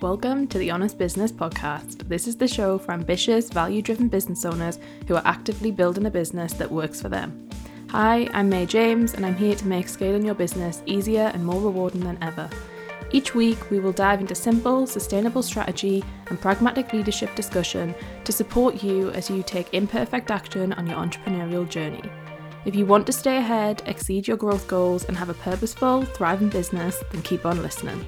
Welcome to the Honest Business Podcast. This is the show for ambitious, value driven business owners who are actively building a business that works for them. Hi, I'm May James, and I'm here to make scaling your business easier and more rewarding than ever. Each week, we will dive into simple, sustainable strategy and pragmatic leadership discussion to support you as you take imperfect action on your entrepreneurial journey. If you want to stay ahead, exceed your growth goals, and have a purposeful, thriving business, then keep on listening.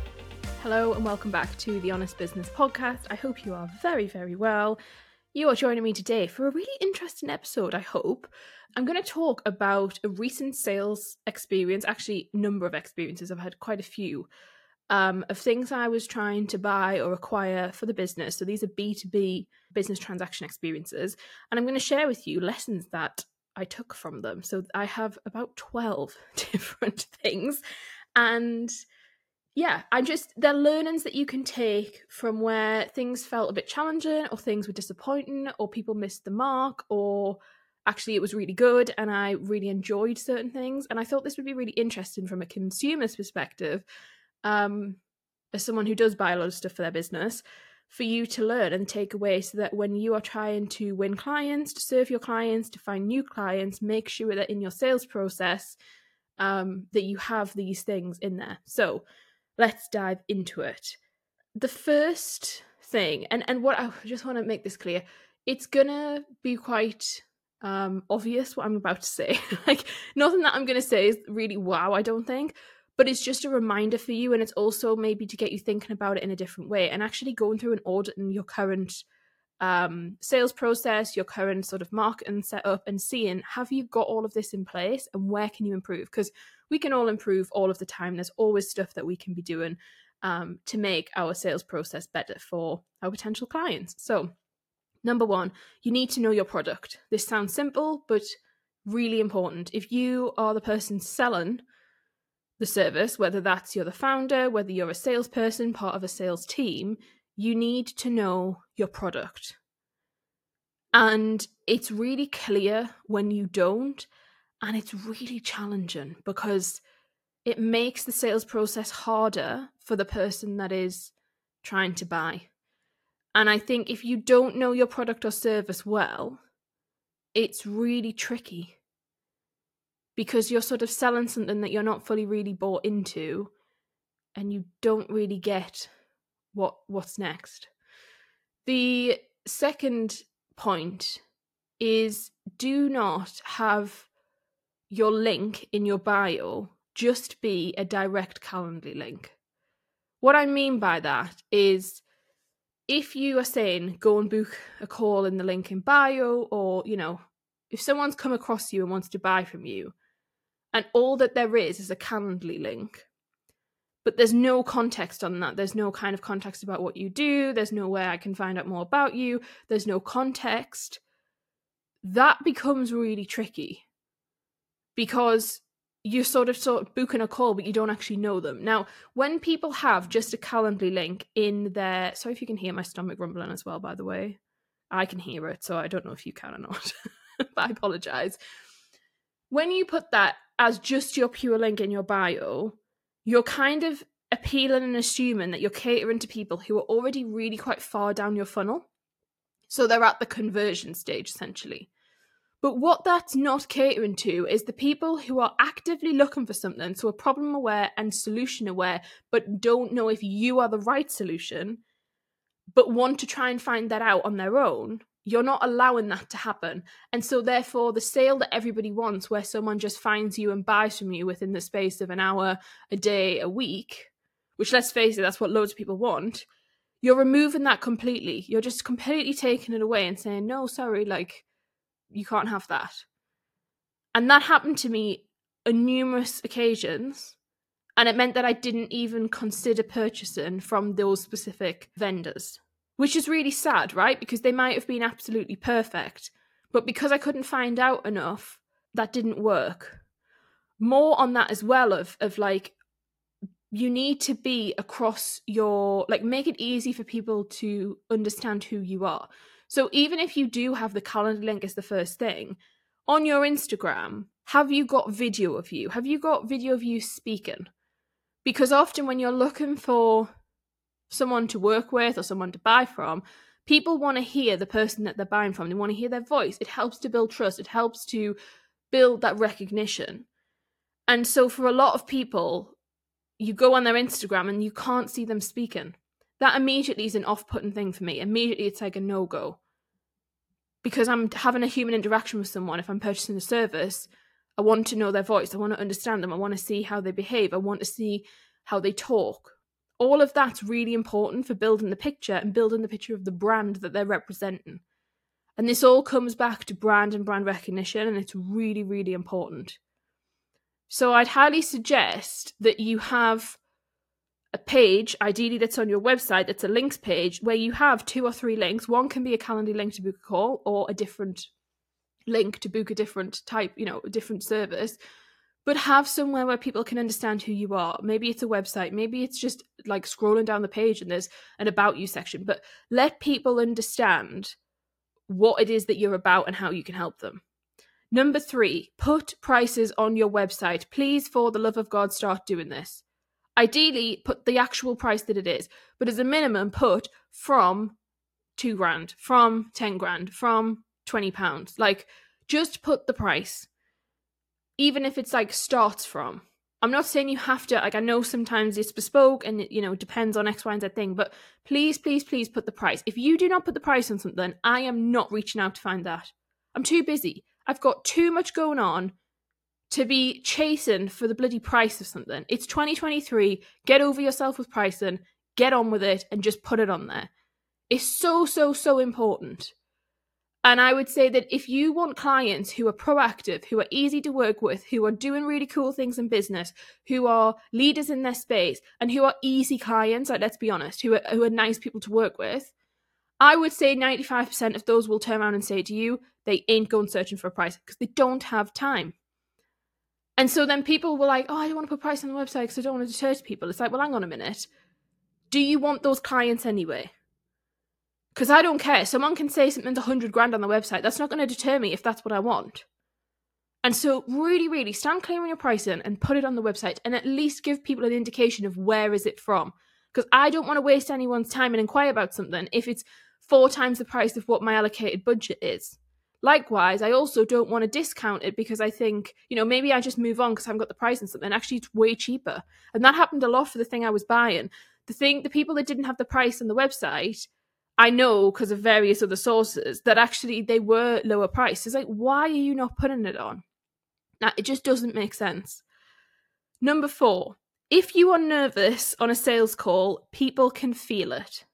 Hello, and welcome back to the Honest Business Podcast. I hope you are very, very well. You are joining me today for a really interesting episode, I hope. I'm going to talk about a recent sales experience, actually, number of experiences. I've had quite a few um, of things I was trying to buy or acquire for the business. So these are B2B business transaction experiences. And I'm going to share with you lessons that I took from them. So I have about 12 different things. And yeah, I just they're learnings that you can take from where things felt a bit challenging or things were disappointing or people missed the mark or actually it was really good and I really enjoyed certain things. And I thought this would be really interesting from a consumer's perspective, um, as someone who does buy a lot of stuff for their business, for you to learn and take away so that when you are trying to win clients, to serve your clients, to find new clients, make sure that in your sales process um, that you have these things in there. So let's dive into it. The first thing, and and what I just want to make this clear, it's gonna be quite um obvious what I'm about to say. like nothing that I'm gonna say is really wow, I don't think. But it's just a reminder for you, and it's also maybe to get you thinking about it in a different way and actually going through and auditing your current um, sales process, your current sort of marketing setup, and seeing have you got all of this in place and where can you improve? Because we can all improve all of the time. There's always stuff that we can be doing um, to make our sales process better for our potential clients. So, number one, you need to know your product. This sounds simple, but really important. If you are the person selling the service, whether that's you're the founder, whether you're a salesperson, part of a sales team, you need to know your product. And it's really clear when you don't and it's really challenging because it makes the sales process harder for the person that is trying to buy. And I think if you don't know your product or service well, it's really tricky because you're sort of selling something that you're not fully really bought into and you don't really get what what's next. The second point is do not have your link in your bio just be a direct Calendly link. What I mean by that is if you are saying go and book a call in the link in bio, or, you know, if someone's come across you and wants to buy from you, and all that there is is a Calendly link, but there's no context on that. There's no kind of context about what you do. There's no way I can find out more about you. There's no context. That becomes really tricky because you're sort of sort of booking a call, but you don't actually know them. Now, when people have just a Calendly link in their sorry if you can hear my stomach rumbling as well, by the way. I can hear it, so I don't know if you can or not. but I apologize. When you put that as just your pure link in your bio, you're kind of appealing and assuming that you're catering to people who are already really quite far down your funnel. So they're at the conversion stage essentially. But what that's not catering to is the people who are actively looking for something, so are problem aware and solution aware, but don't know if you are the right solution, but want to try and find that out on their own. You're not allowing that to happen. And so, therefore, the sale that everybody wants, where someone just finds you and buys from you within the space of an hour, a day, a week, which let's face it, that's what loads of people want, you're removing that completely. You're just completely taking it away and saying, no, sorry, like, you can't have that. And that happened to me on numerous occasions. And it meant that I didn't even consider purchasing from those specific vendors, which is really sad, right? Because they might have been absolutely perfect. But because I couldn't find out enough, that didn't work. More on that as well of, of like, you need to be across your, like, make it easy for people to understand who you are. So even if you do have the calendar link as the first thing, on your Instagram, have you got video of you? Have you got video of you speaking? Because often when you're looking for someone to work with or someone to buy from, people want to hear the person that they're buying from. They want to hear their voice. It helps to build trust, it helps to build that recognition. And so for a lot of people, you go on their Instagram and you can't see them speaking. That immediately is an off putting thing for me. Immediately, it's like a no go. Because I'm having a human interaction with someone, if I'm purchasing a service, I want to know their voice. I want to understand them. I want to see how they behave. I want to see how they talk. All of that's really important for building the picture and building the picture of the brand that they're representing. And this all comes back to brand and brand recognition, and it's really, really important. So I'd highly suggest that you have a page, ideally that's on your website, that's a links page, where you have two or three links. One can be a calendar link to book a call or a different link to book a different type, you know, a different service. But have somewhere where people can understand who you are. Maybe it's a website, maybe it's just like scrolling down the page and there's an about you section. But let people understand what it is that you're about and how you can help them. Number three, put prices on your website. Please, for the love of God, start doing this. Ideally, put the actual price that it is, but as a minimum, put from two grand, from 10 grand, from 20 pounds. Like, just put the price, even if it's like starts from. I'm not saying you have to, like, I know sometimes it's bespoke and, it, you know, depends on X, Y, and Z thing, but please, please, please put the price. If you do not put the price on something, I am not reaching out to find that. I'm too busy. I've got too much going on to be chasing for the bloody price of something. It's 2023. Get over yourself with pricing, get on with it, and just put it on there. It's so, so, so important. And I would say that if you want clients who are proactive, who are easy to work with, who are doing really cool things in business, who are leaders in their space, and who are easy clients, like let's be honest, who are, who are nice people to work with, I would say 95% of those will turn around and say to you, they ain't going searching for a price because they don't have time. And so then people were like, oh, I don't want to put price on the website because I don't want to deter people. It's like, well, hang on a minute. Do you want those clients anyway? Because I don't care. Someone can say something's 100 grand on the website. That's not going to deter me if that's what I want. And so really, really stand clear on your pricing and put it on the website and at least give people an indication of where is it from. Because I don't want to waste anyone's time and inquire about something if it's four times the price of what my allocated budget is. Likewise, I also don't want to discount it because I think, you know, maybe I just move on because I haven't got the price and something. Actually, it's way cheaper. And that happened a lot for the thing I was buying. The thing, the people that didn't have the price on the website, I know because of various other sources that actually they were lower priced. It's like, why are you not putting it on? Now, it just doesn't make sense. Number four, if you are nervous on a sales call, people can feel it.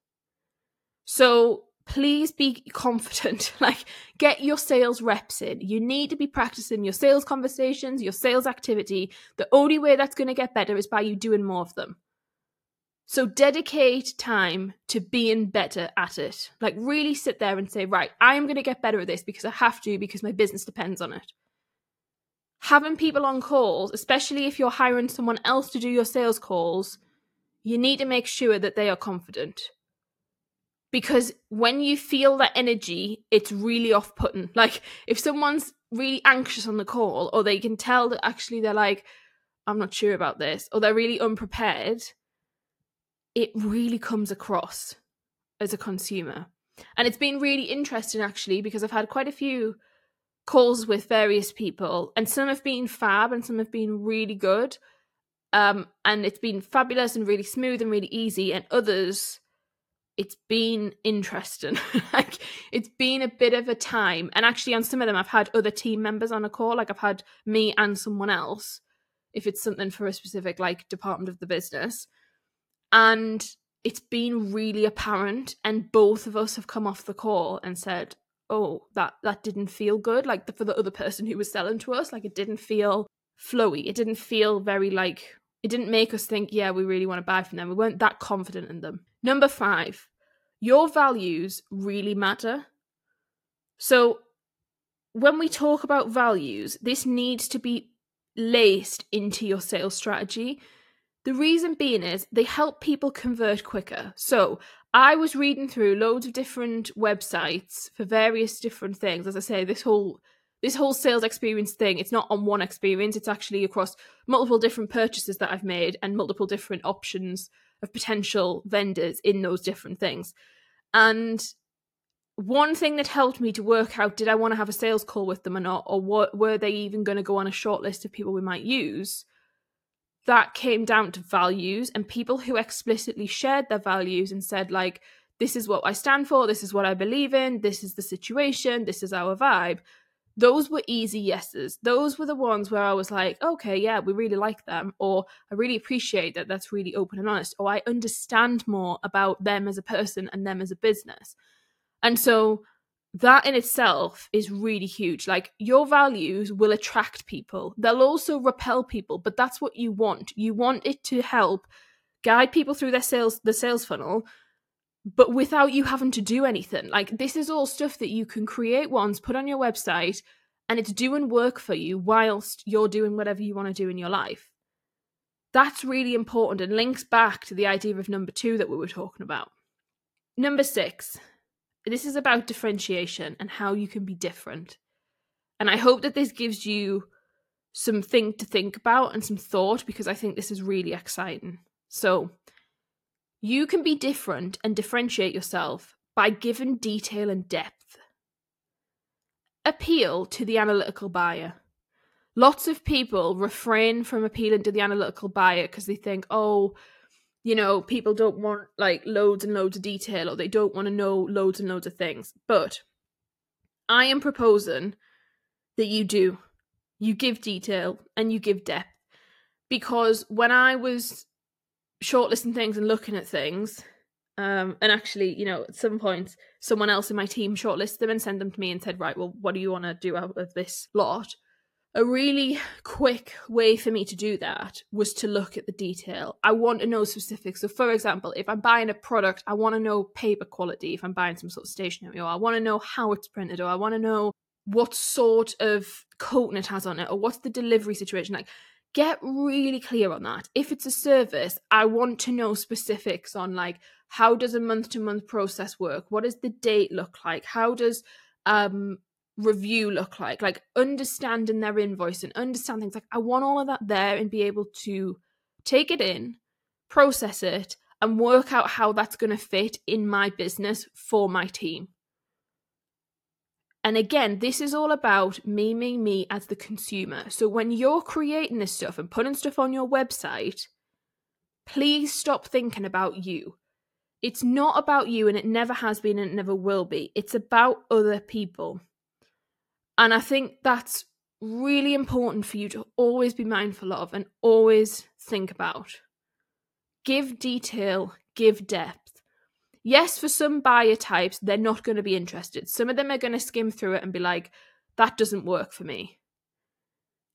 So please be confident. like, get your sales reps in. You need to be practicing your sales conversations, your sales activity. The only way that's going to get better is by you doing more of them. So, dedicate time to being better at it. Like, really sit there and say, right, I am going to get better at this because I have to, because my business depends on it. Having people on calls, especially if you're hiring someone else to do your sales calls, you need to make sure that they are confident because when you feel that energy, it's really off putting. Like if someone's really anxious on the call, or they can tell that actually they're like, I'm not sure about this, or they're really unprepared, it really comes across as a consumer. And it's been really interesting actually because I've had quite a few calls with various people, and some have been fab and some have been really good. Um, and it's been fabulous and really smooth and really easy, and others it's been interesting. like it's been a bit of a time. And actually on some of them I've had other team members on a call. Like I've had me and someone else, if it's something for a specific like department of the business. And it's been really apparent. And both of us have come off the call and said, Oh, that that didn't feel good. Like the, for the other person who was selling to us, like it didn't feel flowy. It didn't feel very like it didn't make us think, yeah, we really want to buy from them. We weren't that confident in them. Number five, your values really matter. So, when we talk about values, this needs to be laced into your sales strategy. The reason being is they help people convert quicker. So, I was reading through loads of different websites for various different things. As I say, this whole this whole sales experience thing, it's not on one experience, it's actually across multiple different purchases that I've made and multiple different options of potential vendors in those different things. And one thing that helped me to work out did I want to have a sales call with them or not, or what were they even going to go on a short list of people we might use? That came down to values and people who explicitly shared their values and said, like, this is what I stand for, this is what I believe in, this is the situation, this is our vibe those were easy yeses. Those were the ones where I was like, okay, yeah, we really like them, or I really appreciate that that's really open and honest, or I understand more about them as a person and them as a business. And so that in itself is really huge. Like your values will attract people, they'll also repel people, but that's what you want. You want it to help guide people through their sales, the sales funnel, but without you having to do anything. Like this is all stuff that you can create once, put on your website, and it's doing work for you whilst you're doing whatever you want to do in your life. That's really important and links back to the idea of number two that we were talking about. Number six, this is about differentiation and how you can be different. And I hope that this gives you something to think about and some thought because I think this is really exciting. So, you can be different and differentiate yourself by giving detail and depth. Appeal to the analytical buyer. Lots of people refrain from appealing to the analytical buyer because they think, oh, you know, people don't want like loads and loads of detail or they don't want to know loads and loads of things. But I am proposing that you do. You give detail and you give depth. Because when I was shortlisting things and looking at things. Um, and actually, you know, at some point, someone else in my team shortlisted them and sent them to me and said, right, well, what do you want to do out of this lot? A really quick way for me to do that was to look at the detail. I want to know specifics. So, for example, if I'm buying a product, I want to know paper quality. If I'm buying some sort of stationery, or I want to know how it's printed, or I want to know what sort of coating it has on it, or what's the delivery situation like get really clear on that. If it's a service, I want to know specifics on like how does a month to month process work? What does the date look like? How does um review look like? Like understanding their invoice and understand things like I want all of that there and be able to take it in, process it, and work out how that's going to fit in my business for my team. And again, this is all about me, me, me as the consumer. So when you're creating this stuff and putting stuff on your website, please stop thinking about you. It's not about you, and it never has been, and it never will be. It's about other people. And I think that's really important for you to always be mindful of and always think about. Give detail, give depth yes, for some buyer types, they're not going to be interested. Some of them are going to skim through it and be like, that doesn't work for me.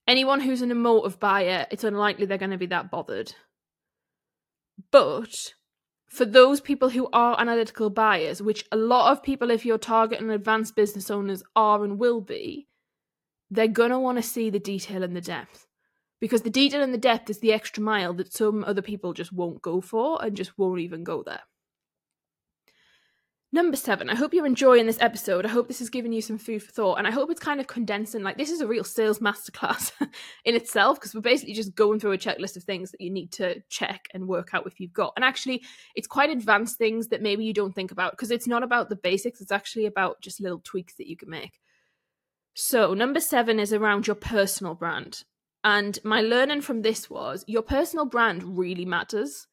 Anyone who's an emotive buyer, it's unlikely they're going to be that bothered. But for those people who are analytical buyers, which a lot of people, if you're targeting advanced business owners, are and will be, they're going to want to see the detail and the depth. Because the detail and the depth is the extra mile that some other people just won't go for and just won't even go there. Number seven, I hope you're enjoying this episode. I hope this has given you some food for thought, and I hope it's kind of condensing. Like, this is a real sales masterclass in itself because we're basically just going through a checklist of things that you need to check and work out if you've got. And actually, it's quite advanced things that maybe you don't think about because it's not about the basics, it's actually about just little tweaks that you can make. So, number seven is around your personal brand. And my learning from this was your personal brand really matters.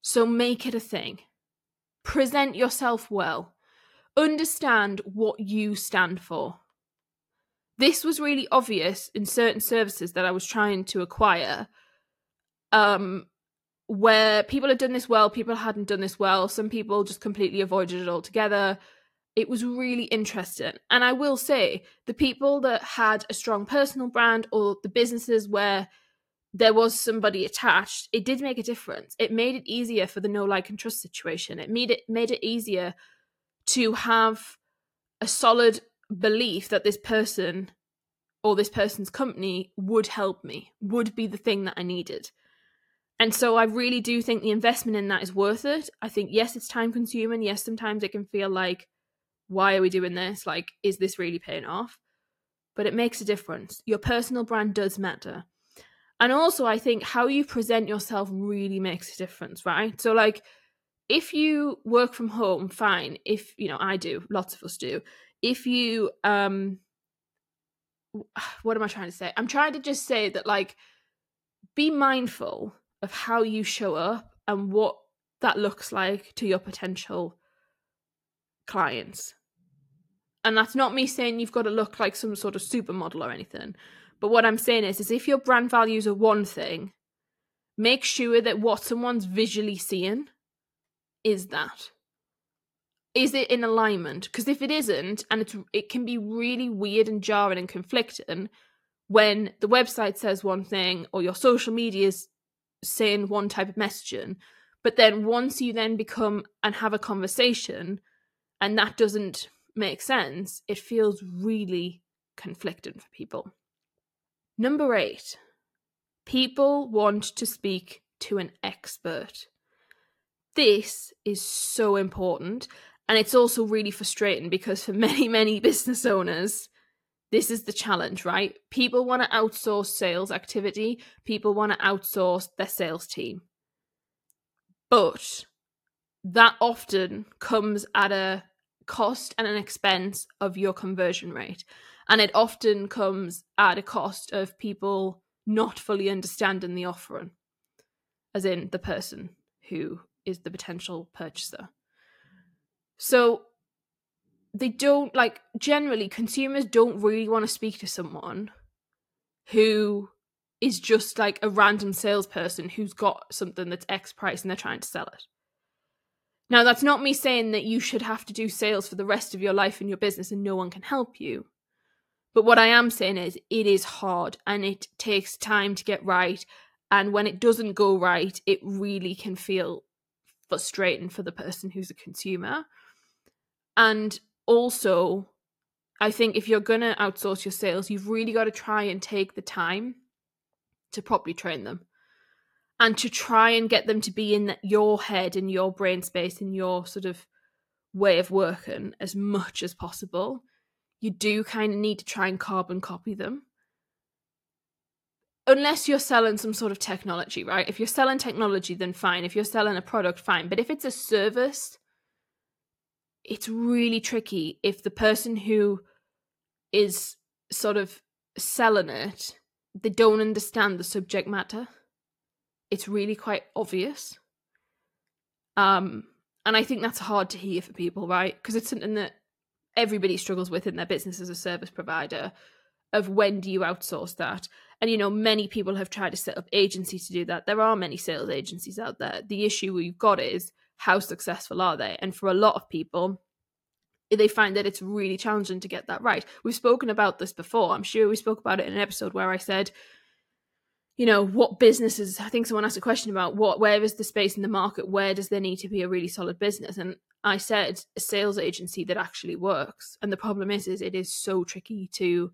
So, make it a thing present yourself well, understand what you stand for. This was really obvious in certain services that I was trying to acquire, um, where people had done this well, people hadn't done this well, some people just completely avoided it altogether. It was really interesting. And I will say, the people that had a strong personal brand or the businesses where there was somebody attached, it did make a difference. It made it easier for the know like and trust situation. It made it made it easier to have a solid belief that this person or this person's company would help me, would be the thing that I needed. And so I really do think the investment in that is worth it. I think yes, it's time consuming. Yes, sometimes it can feel like why are we doing this? Like is this really paying off? But it makes a difference. Your personal brand does matter. And also, I think how you present yourself really makes a difference, right? So, like, if you work from home, fine. If, you know, I do, lots of us do. If you, um, what am I trying to say? I'm trying to just say that, like, be mindful of how you show up and what that looks like to your potential clients. And that's not me saying you've got to look like some sort of supermodel or anything. But what I'm saying is, is if your brand values are one thing, make sure that what someone's visually seeing is that. Is it in alignment? Because if it isn't, and it's it can be really weird and jarring and conflicting when the website says one thing or your social media is saying one type of messaging, but then once you then become and have a conversation, and that doesn't make sense, it feels really conflicting for people. Number eight, people want to speak to an expert. This is so important. And it's also really frustrating because for many, many business owners, this is the challenge, right? People want to outsource sales activity, people want to outsource their sales team. But that often comes at a cost and an expense of your conversion rate. And it often comes at a cost of people not fully understanding the offering, as in the person who is the potential purchaser. So they don't like generally consumers don't really want to speak to someone who is just like a random salesperson who's got something that's X price and they're trying to sell it. Now, that's not me saying that you should have to do sales for the rest of your life in your business and no one can help you. But what I am saying is it is hard and it takes time to get right. And when it doesn't go right, it really can feel frustrating for the person who's a consumer. And also, I think if you're going to outsource your sales, you've really got to try and take the time to properly train them and to try and get them to be in your head in your brain space in your sort of way of working as much as possible you do kind of need to try and carbon copy them. Unless you're selling some sort of technology right? If you're selling technology then fine. If you're selling a product fine. But if it's a service it's really tricky if the person who is sort of selling it they don't understand the subject matter. It's really quite obvious. Um, and I think that's hard to hear for people, right? Because it's something that everybody struggles with in their business as a service provider of when do you outsource that? And you know, many people have tried to set up agencies to do that. There are many sales agencies out there. The issue we've got is how successful are they? And for a lot of people, they find that it's really challenging to get that right. We've spoken about this before. I'm sure we spoke about it in an episode where I said you know what businesses i think someone asked a question about what where is the space in the market? Where does there need to be a really solid business? And i said a sales agency that actually works. And the problem is is it is so tricky to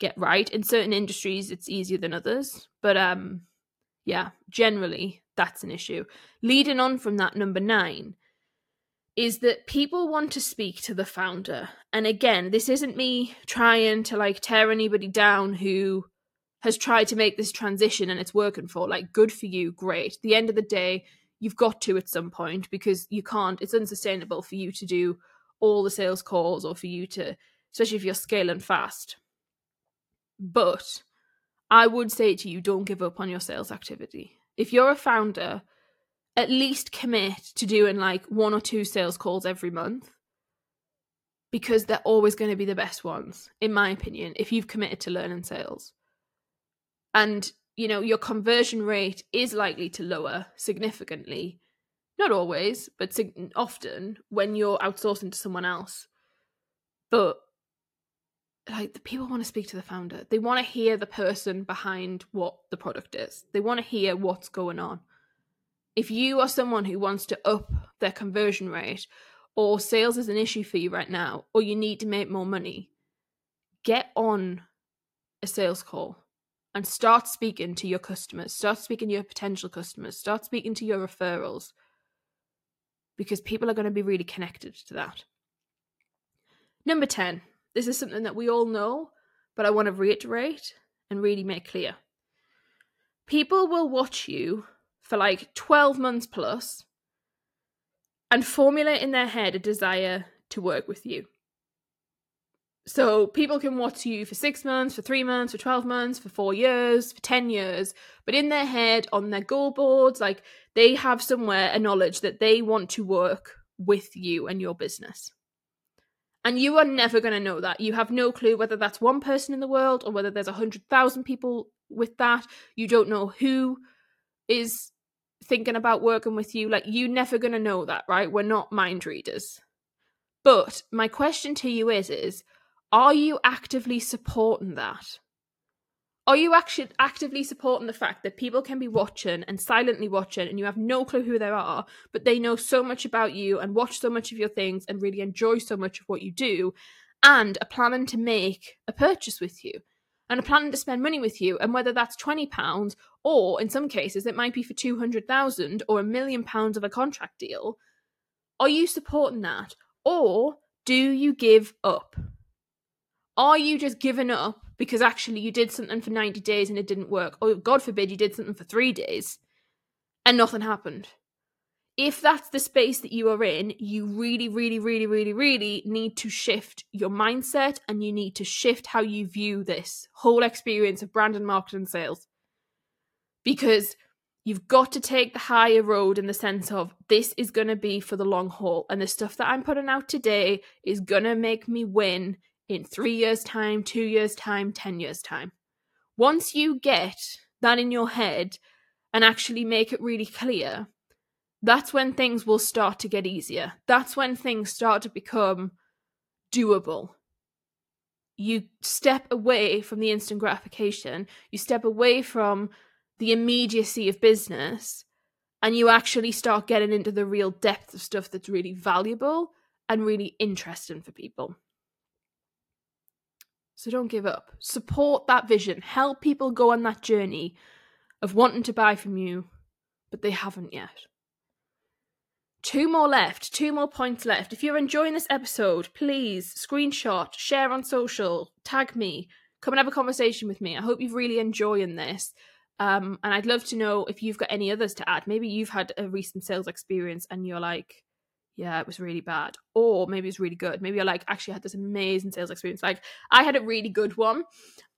get right. In certain industries it's easier than others. But um yeah generally that's an issue. Leading on from that number 9 is that people want to speak to the founder. And again this isn't me trying to like tear anybody down who has tried to make this transition and it's working for like good for you great. At the end of the day you've got to at some point because you can't it's unsustainable for you to do all the sales calls or for you to especially if you're scaling fast. But i would say to you don't give up on your sales activity. If you're a founder at least commit to doing like one or two sales calls every month because they're always going to be the best ones in my opinion if you've committed to learning sales and you know your conversion rate is likely to lower significantly. Not always but often when you're outsourcing to someone else. But like the people want to speak to the founder. They want to hear the person behind what the product is. They want to hear what's going on. If you are someone who wants to up their conversion rate or sales is an issue for you right now or you need to make more money get on a sales call and start speaking to your customers, start speaking to your potential customers, start speaking to your referrals because people are going to be really connected to that. Number 10. This is something that we all know, but I want to reiterate and really make clear. people will watch you for like 12 months plus and formulate in their head a desire to work with you. So people can watch you for six months, for three months, for 12 months, for four years, for 10 years. But in their head, on their goal boards, like they have somewhere a knowledge that they want to work with you and your business. And you are never going to know that. You have no clue whether that's one person in the world or whether there's a 100,000 people with that. You don't know who is thinking about working with you. Like, you're never going to know that, right? We're not mind readers. But my question to you is, is are you actively supporting that? Are you actually actively supporting the fact that people can be watching and silently watching and you have no clue who they are, but they know so much about you and watch so much of your things and really enjoy so much of what you do and are planning to make a purchase with you and are planning to spend money with you and whether that's 20 pounds or in some cases it might be for 200,000 or a million pounds of a contract deal, are you supporting that or do you give up? Are you just giving up because actually you did something for 90 days and it didn't work? Or God forbid you did something for three days and nothing happened? If that's the space that you are in, you really, really, really, really, really need to shift your mindset and you need to shift how you view this whole experience of brand and marketing sales. Because you've got to take the higher road in the sense of this is going to be for the long haul and the stuff that i'm putting out today is going to make me win in three years' time, two years' time, 10 years' time. Once you get that in your head and actually make it really clear, that's when things will start to get easier. That's when things start to become doable. You step away from the instant gratification, you step away from the immediacy of business, and you actually start getting into the real depth of stuff that's really valuable and really interesting for people. So don't give up. Support that vision. Help people go on that journey of wanting to buy from you, but they haven't yet. Two more left, two more points left. If you're enjoying this episode, please screenshot, share on social, tag me, come and have a conversation with me. I hope you're really enjoying this. Um, and I'd love to know if you've got any others to add. Maybe you've had a recent sales experience and you're like, yeah, it was really bad. Or maybe it's really good. Maybe I like actually had this amazing sales experience. Like I had a really good one.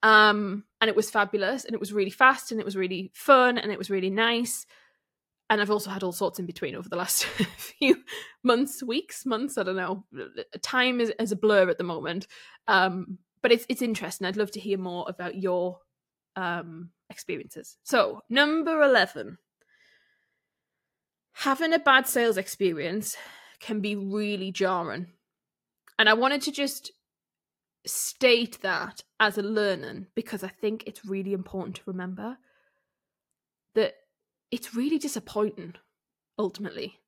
Um, and it was fabulous and it was really fast and it was really fun and it was really nice. And I've also had all sorts in between over the last few months, weeks, months, I don't know. Time is, is a blur at the moment. Um, but it's it's interesting. I'd love to hear more about your um experiences. So, number 11. Having a bad sales experience can be really jarring. And I wanted to just state that as a learning because I think it's really important to remember that it's really disappointing ultimately.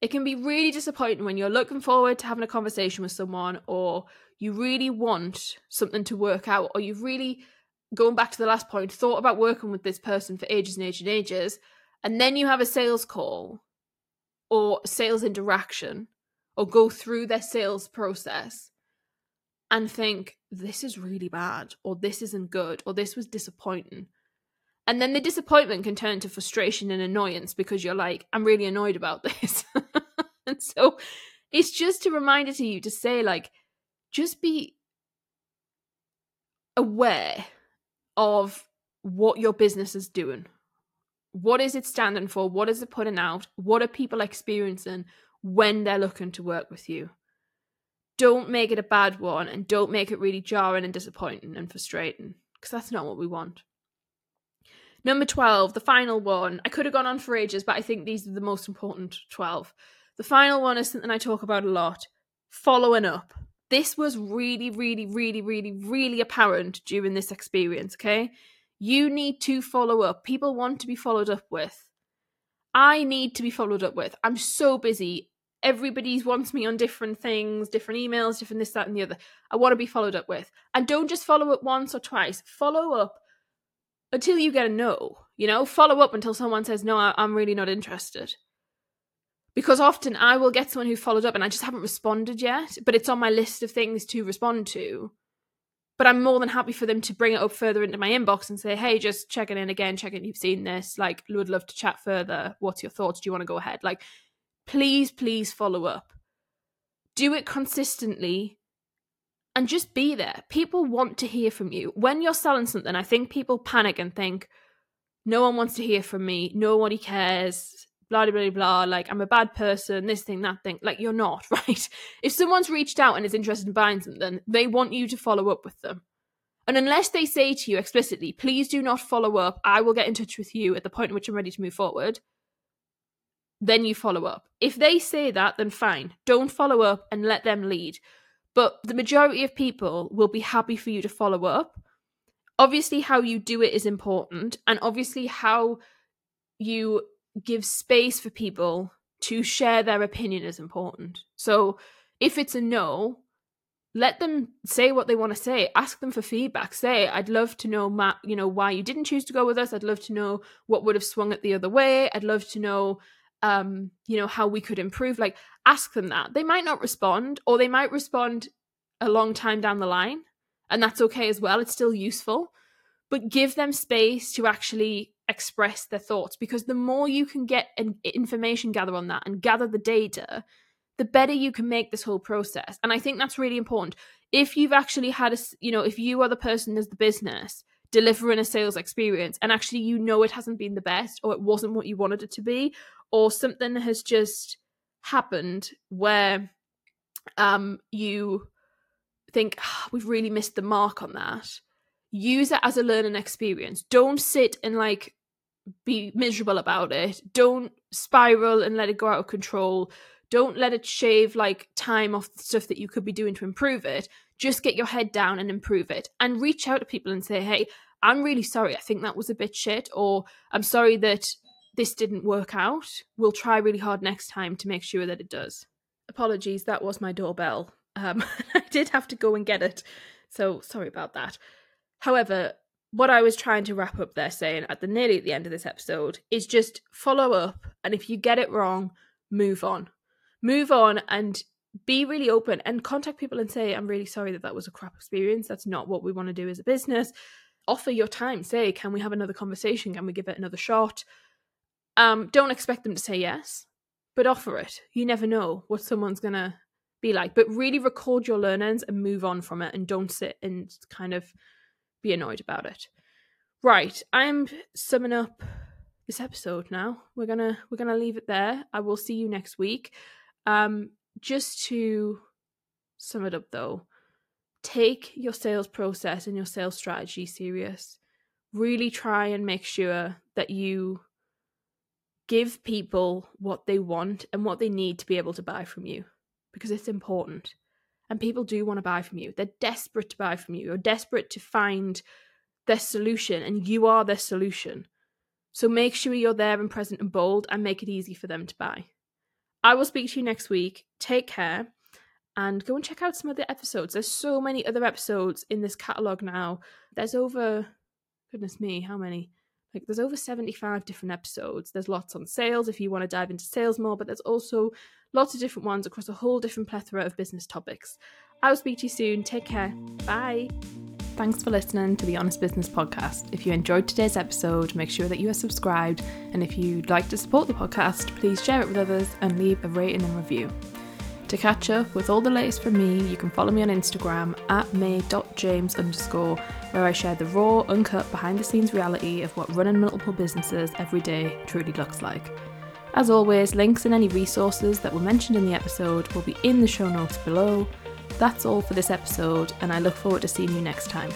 It can be really disappointing when you're looking forward to having a conversation with someone or you really want something to work out or you've really going back to the last point thought about working with this person for ages and ages and ages and then you have a sales call or sales interaction or go through their sales process and think this is really bad or this isn't good or this was disappointing. And then the disappointment can turn to frustration and annoyance because you're like i'm really annoyed about this. And so it's just a reminder to you to say like just be aware of what your business is doing what is it standing for? What is it putting out? What are people experiencing when they're looking to work with you? Don't make it a bad one and don't make it really jarring and disappointing and frustrating because that's not what we want. Number 12, the final one. I could have gone on for ages, but I think these are the most important 12. The final one is something I talk about a lot following up. This was really, really, really, really, really apparent during this experience, okay? You need to follow up. People want to be followed up with. I need to be followed up with. I'm so busy. Everybody wants me on different things, different emails, different this, that, and the other. I want to be followed up with. And don't just follow up once or twice. Follow up until you get a no. You know, follow up until someone says, no, I- I'm really not interested. Because often I will get someone who followed up and I just haven't responded yet, but it's on my list of things to respond to but I'm more than happy for them to bring it up further into my inbox and say, hey, just checking in again, checking you've seen this. Like, would love to chat further. What's your thoughts? Do you want to go ahead? Like, please, please follow up. Do it consistently and just be there. People want to hear from you. When you're selling something, I think people panic and think, no one wants to hear from me. Nobody cares. Blah, blah, blah, blah. Like, I'm a bad person, this thing, that thing. Like, you're not, right? If someone's reached out and is interested in buying something, they want you to follow up with them. And unless they say to you explicitly, please do not follow up, I will get in touch with you at the point in which I'm ready to move forward, then you follow up. If they say that, then fine. Don't follow up and let them lead. But the majority of people will be happy for you to follow up. Obviously, how you do it is important, and obviously, how you give space for people to share their opinion is important. So, if it's a no, let them say what they want to say. Ask them for feedback. Say i'd love to know matt you know why you didn't choose to go with us. I'd love to know what would have swung it the other way. I'd love to know um you know how we could improve. Like ask them that. They might not respond or they might respond a long time down the line and that's okay as well. It's still useful. But give them space to actually express their thoughts because the more you can get an information gather on that and gather the data the better you can make this whole process. And i think that's really important. If you've actually had a you know if you are the person as the business delivering a sales experience and actually you know it hasn't been the best or it wasn't what you wanted it to be or something has just happened where um you think oh, we've really missed the mark on that use it as a learning experience don't sit and like be miserable about it don't spiral and let it go out of control don't let it shave like time off the stuff that you could be doing to improve it just get your head down and improve it and reach out to people and say hey i'm really sorry i think that was a bit shit or i'm sorry that this didn't work out. We'll try really hard next time to make sure that it does. Apologies, that was my doorbell. Um, I did have to go and get it, so sorry about that. However, what I was trying to wrap up there saying at the nearly at the end of this episode is just follow up, and if you get it wrong, move on. Move on and be really open and contact people and say, I'm really sorry that that was a crap experience. That's not what we want to do as a business. Offer your time. Say, can we have another conversation? Can we give it another shot? Um, don't expect them to say yes, but offer it. You never know what someone's gonna be like. But really record your learnings and move on from it and don't sit and kind of be annoyed about it. Right, I'm summing up this episode now. We're gonna we're gonna leave it there. I will see you next week. Um, just to sum it up though, take your sales process and your sales strategy serious. Really try and make sure that you give people what they want and what they need to be able to buy from you because it's important. And people do want to buy from you. They're desperate to buy from you. You're desperate to find their solution, and you are their solution. So make sure you're there and present and bold and make it easy for them to buy. I will speak to you next week. Take care and go and check out some other episodes. There's so many other episodes in this catalogue now. There's over, goodness me, how many? Like there's over 75 different episodes. There's lots on sales if you want to dive into sales more, but there's also lots of different ones across a whole different plethora of business topics. I'll speak to you soon. Take care. Bye. Thanks for listening to the Honest Business Podcast. If you enjoyed today's episode, make sure that you are subscribed. And if you'd like to support the podcast, please share it with others and leave a rating and review. To catch up with all the latest from me, you can follow me on Instagram at may.james underscore, where I share the raw, uncut, behind the scenes reality of what running multiple businesses every day truly looks like. As always, links and any resources that were mentioned in the episode will be in the show notes below. That's all for this episode, and I look forward to seeing you next time.